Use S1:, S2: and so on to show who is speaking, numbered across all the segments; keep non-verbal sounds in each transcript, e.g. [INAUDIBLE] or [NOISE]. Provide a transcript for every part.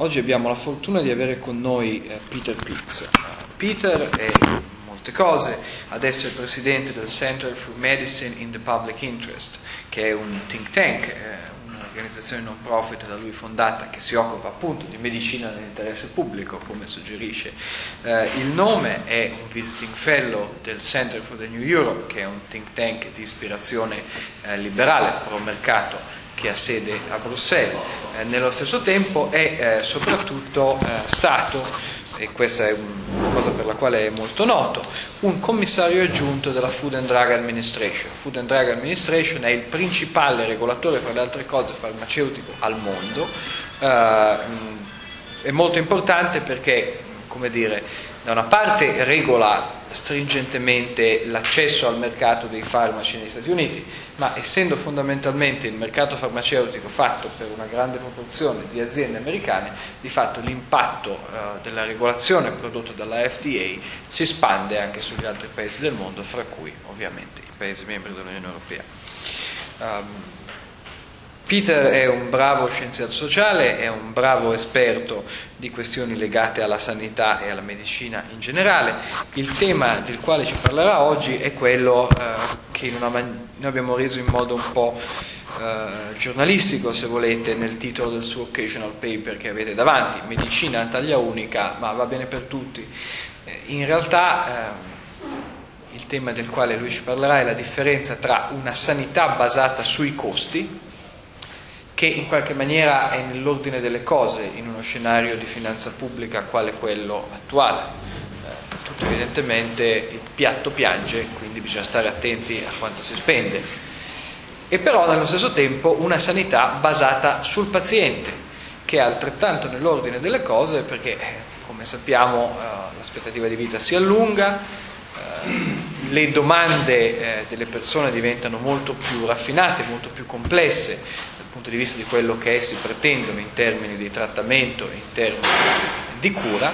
S1: Oggi abbiamo la fortuna di avere con noi eh, Peter Pitts. Peter è molte cose, adesso è il presidente del Center for Medicine in the Public Interest, che è un think tank, eh, un'organizzazione non profit da lui fondata che si occupa appunto di medicina nell'interesse pubblico, come suggerisce eh, il nome, è un visiting fellow del Center for the New Europe, che è un think tank di ispirazione liberale, pro mercato, che ha sede a Bruxelles. Eh, nello stesso tempo è eh, soprattutto eh, stato e questa è una cosa per la quale è molto noto, un commissario aggiunto della Food and Drug Administration. Food and Drug Administration è il principale regolatore, fra le altre cose, farmaceutico al mondo. È molto importante perché, come dire, da una parte regola stringentemente l'accesso al mercato dei farmaci negli Stati Uniti, ma essendo fondamentalmente il mercato farmaceutico fatto per una grande proporzione di aziende americane, di fatto l'impatto eh, della regolazione prodotta dalla FDA si espande anche sugli altri paesi del mondo, fra cui ovviamente i paesi membri dell'Unione Europea. Um, Peter è un bravo scienziato sociale, è un bravo esperto di questioni legate alla sanità e alla medicina in generale. Il tema del quale ci parlerà oggi è quello eh, che man- noi abbiamo reso in modo un po' eh, giornalistico, se volete, nel titolo del suo occasional paper che avete davanti, Medicina a taglia unica, ma va bene per tutti. Eh, in realtà eh, il tema del quale lui ci parlerà è la differenza tra una sanità basata sui costi, che in qualche maniera è nell'ordine delle cose in uno scenario di finanza pubblica quale quello attuale. Eh, tutto evidentemente il piatto piange, quindi bisogna stare attenti a quanto si spende. E però nello stesso tempo una sanità basata sul paziente, che è altrettanto nell'ordine delle cose perché, eh, come sappiamo, eh, l'aspettativa di vita si allunga, le domande delle persone diventano molto più raffinate, molto più complesse, punto di vista di quello che essi pretendono in termini di trattamento, in termini di cura,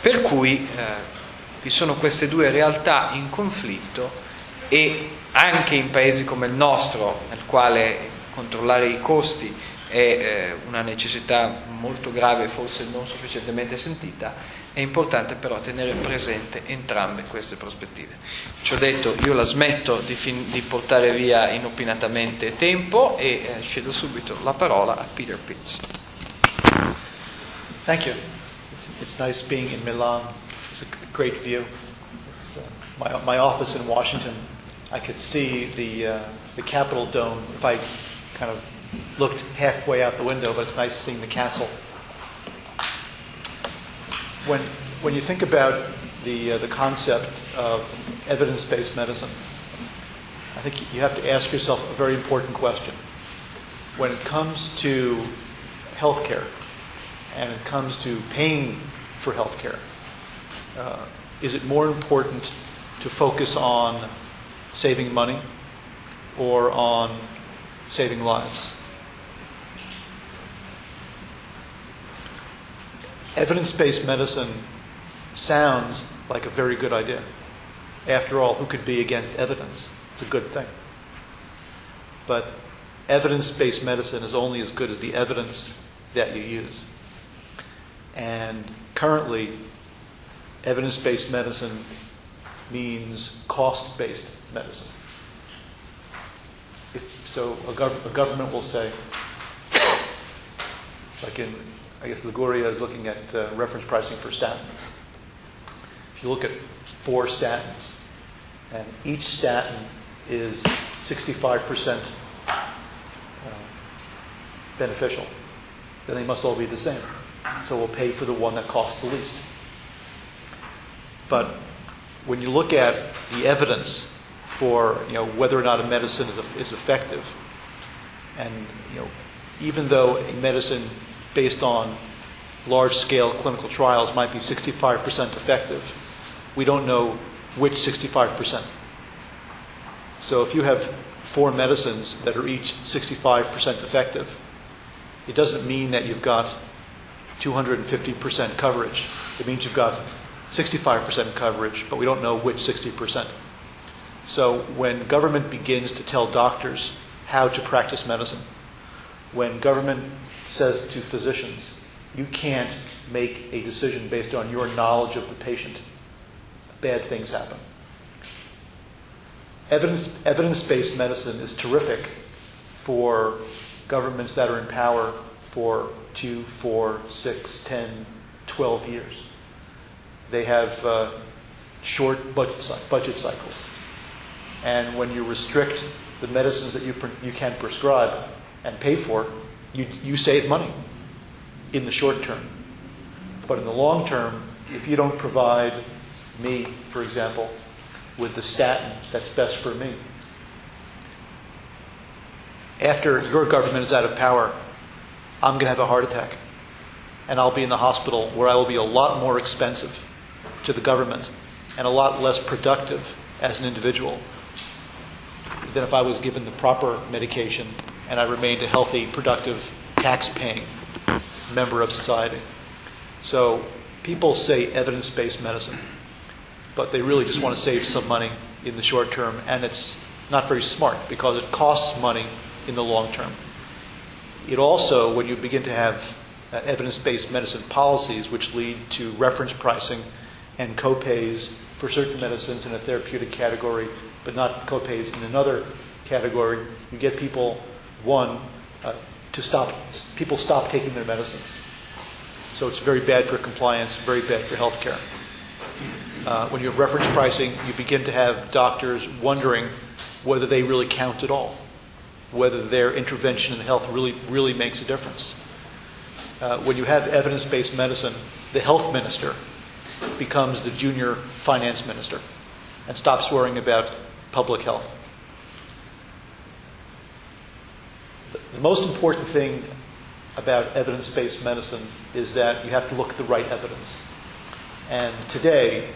S1: per cui eh, vi sono queste due realtà in conflitto e anche in paesi come il nostro, nel quale controllare i costi è eh, una necessità molto grave forse non sufficientemente sentita, è importante però tenere presente entrambe queste prospettive. Ci ho detto, io la smetto di, fin- di portare via inopinatamente tempo e eh, cedo subito la parola a Peter Pitts.
S2: Thank you. It's, it's nice being in Milan. It's a great view. Uh, my, my office in Washington, I could see the, uh, the Capitol dome if I kind of looked halfway out the window, but it's nice seeing the castle when, when you think about the, uh, the concept of evidence based medicine, I think you have to ask yourself a very important question. When it comes to healthcare and it comes to paying for healthcare, uh, is it more important to focus on saving money or on saving lives? Evidence based medicine sounds like a very good idea. After all, who could be against evidence? It's a good thing. But evidence based medicine is only as good as the evidence that you use. And currently, evidence based medicine means cost based medicine. If, so a, gov- a government will say, like in I guess Liguria is looking at uh, reference pricing for statins. If you look at four statins, and each statin is 65% uh, beneficial, then they must all be the same. So we'll pay for the one that costs the least. But when you look at the evidence for you know, whether or not a medicine is, is effective, and you know, even though a medicine based on large scale clinical trials might be 65% effective. We don't know which 65%. So if you have four medicines that are each 65% effective, it doesn't mean that you've got 250% coverage. It means you've got 65% coverage, but we don't know which 60%. So when government begins to tell doctors how to practice medicine, when government says to physicians, you can't make a decision based on your knowledge of the patient. Bad things happen. Evidence, evidence-based medicine is terrific for governments that are in power for two, four, six, ten, twelve years. They have uh, short budget, budget cycles. And when you restrict the medicines that you, you can prescribe and pay for, you, you save money in the short term. But in the long term, if you don't provide me, for example, with the statin that's best for me, after your government is out of power, I'm going to have a heart attack. And I'll be in the hospital where I will be a lot more expensive to the government and a lot less productive as an individual than if I was given the proper medication and I remained a healthy, productive, tax paying member of society. So people say evidence based medicine, but they really just want to save some money in the short term, and it's not very smart because it costs money in the long term. It also, when you begin to have uh, evidence based medicine policies which lead to reference pricing and copays for certain medicines in a therapeutic category, but not copays in another category, you get people, one, uh, to stop, people stop taking their medicines. So it's very bad for compliance, very bad for healthcare. Uh, when you have reference pricing, you begin to have doctors wondering whether they really count at all, whether their intervention in health really, really makes a difference. Uh, when you have evidence based medicine, the health minister becomes the junior finance minister and stops worrying about public health. The most important thing about evidence based medicine is that you have to look at the right evidence. And today,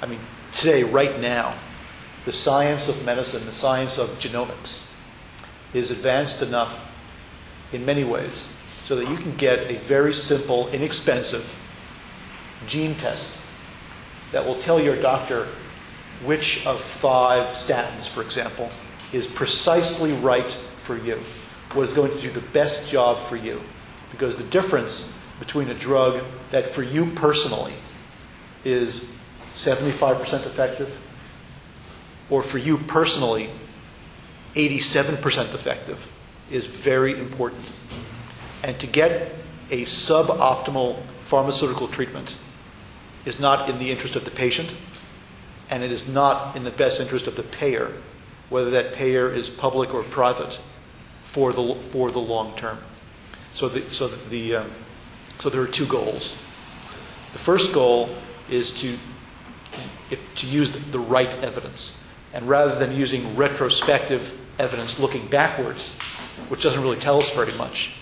S2: I mean, today, right now, the science of medicine, the science of genomics, is advanced enough in many ways so that you can get a very simple, inexpensive gene test that will tell your doctor which of five statins, for example, is precisely right for you, what is going to do the best job for you. Because the difference between a drug that for you personally is 75% effective, or for you personally, 87% effective, is very important. And to get a suboptimal pharmaceutical treatment is not in the interest of the patient, and it is not in the best interest of the payer, whether that payer is public or private, for the, for the long term. So, the, so, the, um, so there are two goals. The first goal is to, if, to use the right evidence. And rather than using retrospective evidence looking backwards, which doesn't really tell us very much,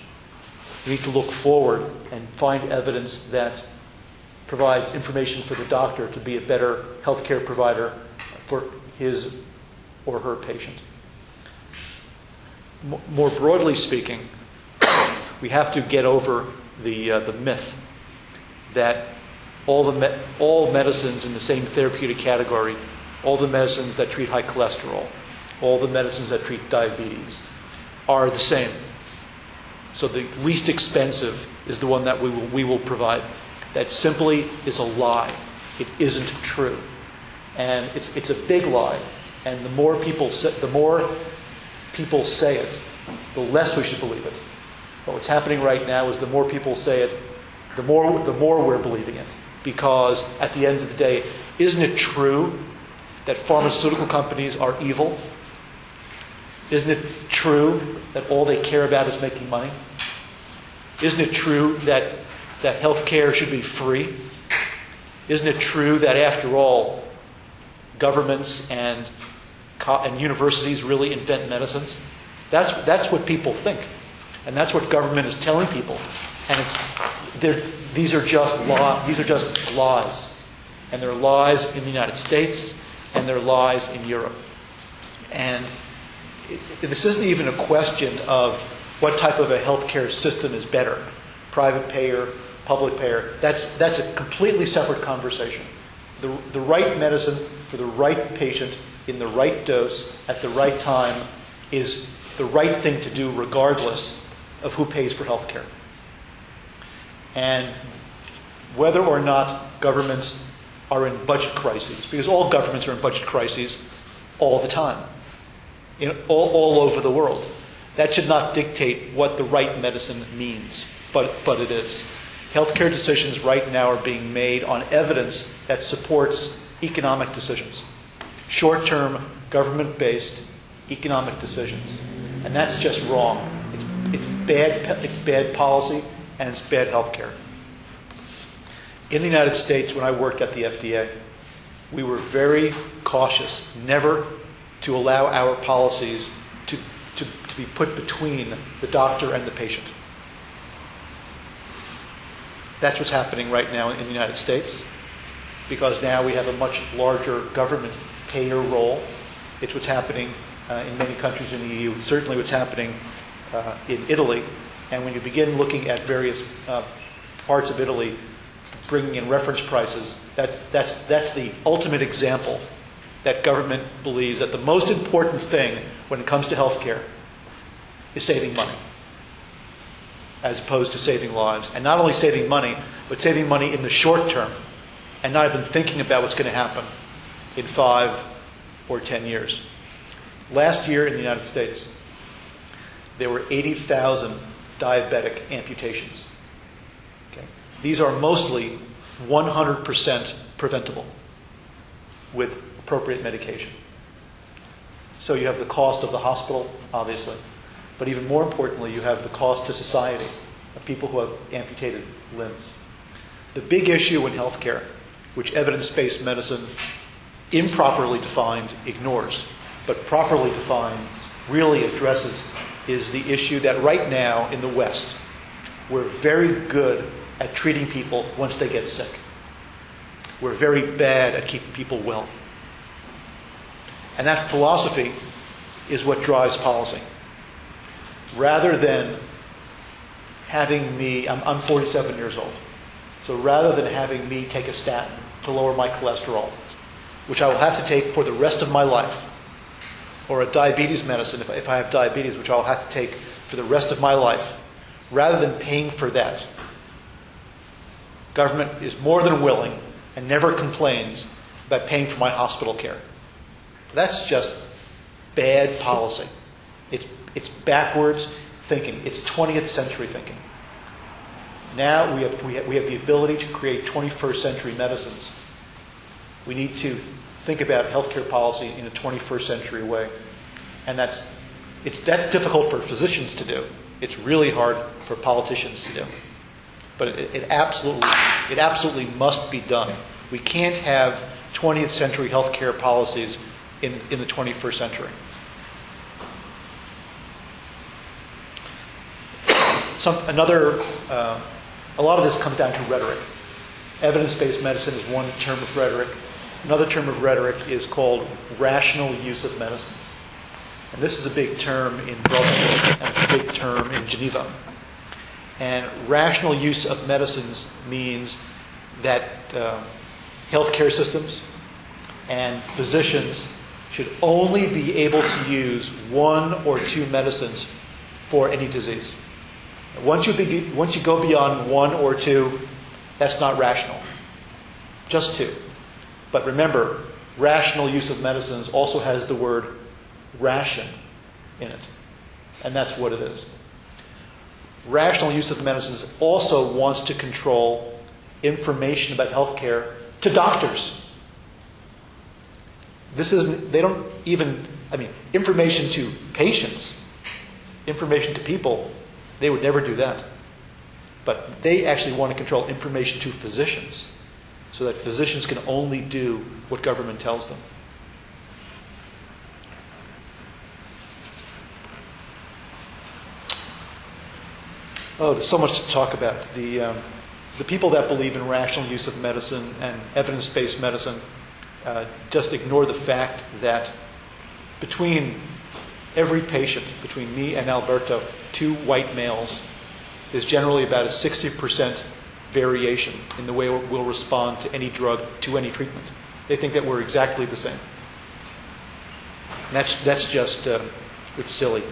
S2: we need to look forward and find evidence that provides information for the doctor to be a better healthcare provider for his or her patient. More broadly speaking, [COUGHS] we have to get over the, uh, the myth that all, the me- all medicines in the same therapeutic category, all the medicines that treat high cholesterol, all the medicines that treat diabetes, are the same. So the least expensive is the one that we will, we will provide. That simply is a lie. It isn't true. And it's, it's a big lie. And the more people the more people say it, the less we should believe it. But what's happening right now is the more people say it, the more, the more we're believing it. Because at the end of the day, isn't it true that pharmaceutical companies are evil? Isn't it true that all they care about is making money? Isn't it true that, that health care should be free? Isn't it true that, after all, governments and, and universities really invent medicines? That's, that's what people think. And that's what government is telling people. And it's, these, are just law, these are just lies. And they're lies in the United States, and they're lies in Europe. And it, this isn't even a question of what type of a healthcare system is better private payer, public payer. That's, that's a completely separate conversation. The, the right medicine for the right patient in the right dose at the right time is the right thing to do regardless of who pays for health care. and whether or not governments are in budget crises, because all governments are in budget crises all the time, in, all, all over the world. That should not dictate what the right medicine means, but, but it is. Healthcare decisions right now are being made on evidence that supports economic decisions, short term, government based economic decisions. And that's just wrong. It's, it's, bad, it's bad policy and it's bad healthcare. In the United States, when I worked at the FDA, we were very cautious never to allow our policies to, to, to be put between the doctor and the patient. That's what's happening right now in the United States because now we have a much larger government payer role. It's what's happening uh, in many countries in the EU, certainly what's happening uh, in Italy. And when you begin looking at various uh, parts of Italy, bringing in reference prices, that's, that's, that's the ultimate example that government believes that the most important thing when it comes to healthcare is saving money as opposed to saving lives. And not only saving money, but saving money in the short term and not even thinking about what's going to happen in five or ten years. Last year in the United States, there were 80,000 diabetic amputations. Okay? These are mostly 100% preventable with appropriate medication. So you have the cost of the hospital, obviously, but even more importantly, you have the cost to society of people who have amputated limbs. The big issue in healthcare, which evidence based medicine, improperly defined, ignores, but properly defined, really addresses, is the issue that right now in the West, we're very good at treating people once they get sick. We're very bad at keeping people well. And that philosophy is what drives policy rather than having me, I'm, I'm 47 years old, so rather than having me take a statin to lower my cholesterol, which I will have to take for the rest of my life, or a diabetes medicine if, if I have diabetes, which I'll have to take for the rest of my life, rather than paying for that, government is more than willing and never complains about paying for my hospital care. That's just bad policy. It's it's backwards thinking. It's 20th century thinking. Now we have, we have, we have the ability to create 21st century medicines. We need to think about healthcare policy in a 21st century way. And that's, that's difficult for physicians to do. It's really hard for politicians to do. But it, it, absolutely, it absolutely must be done. We can't have 20th century healthcare policies in, in the 21st century. Some, another, uh, a lot of this comes down to rhetoric. Evidence based medicine is one term of rhetoric. Another term of rhetoric is called rational use of medicines. And this is a big term in Brussels, and it's a big term in Geneva. And rational use of medicines means that uh, healthcare systems and physicians should only be able to use one or two medicines for any disease. Once you, be, once you go beyond one or two, that's not rational. Just two. But remember, rational use of medicines also has the word ration in it. And that's what it is. Rational use of medicines also wants to control information about healthcare to doctors. This isn't, they don't even, I mean, information to patients, information to people they would never do that. But they actually want to control information to physicians so that physicians can only do what government tells them. Oh, there's so much to talk about. The, um, the people that believe in rational use of medicine and evidence based medicine uh, just ignore the fact that between every patient, between me and Alberto, two white males, is generally about a 60% variation in the way we'll respond to any drug, to any treatment. They think that we're exactly the same. That's, that's just, uh, it's silly.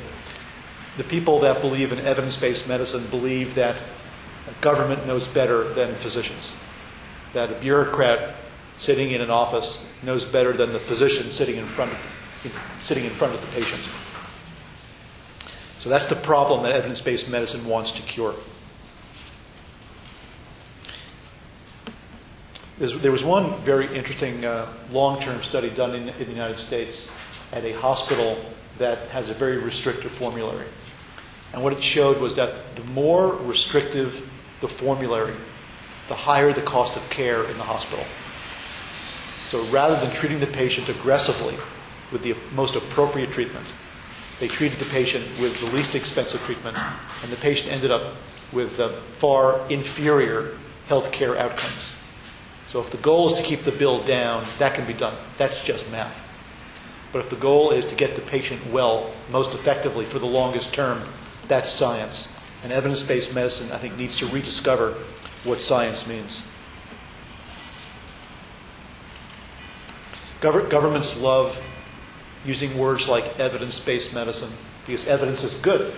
S2: The people that believe in evidence based medicine believe that government knows better than physicians. That a bureaucrat sitting in an office knows better than the physician sitting in front of the, sitting in front of the patient. So that's the problem that evidence-based medicine wants to cure. There was one very interesting uh, long-term study done in, in the United States at a hospital that has a very restrictive formulary. And what it showed was that the more restrictive the formulary, the higher the cost of care in the hospital. So rather than treating the patient aggressively with the most appropriate treatment, they treated the patient with the least expensive treatment, and the patient ended up with uh, far inferior health care outcomes. So if the goal is to keep the bill down, that can be done. That's just math. But if the goal is to get the patient well most effectively for the longest term, that's science. And evidence based medicine, I think, needs to rediscover what science means. Gov- governments love using words like evidence based medicine because evidence is good.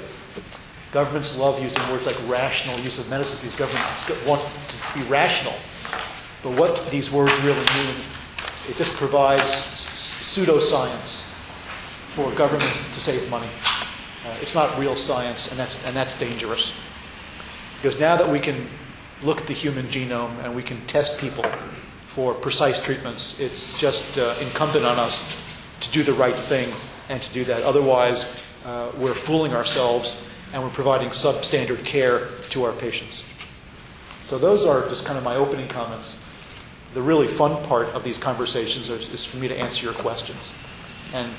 S2: Governments love using words like rational use of medicine because governments want to be rational. But what these words really mean, it just provides pseudoscience for governments to save money. Uh, it's not real science, and that's, and that's dangerous. Because now that we can look at the human genome and we can test people for precise treatments, it's just uh, incumbent on us to do the right thing and to do that. Otherwise, uh, we're fooling ourselves and we're providing substandard care to our patients. So, those are just kind of my opening comments. The really fun part of these conversations is, is for me to answer your questions. And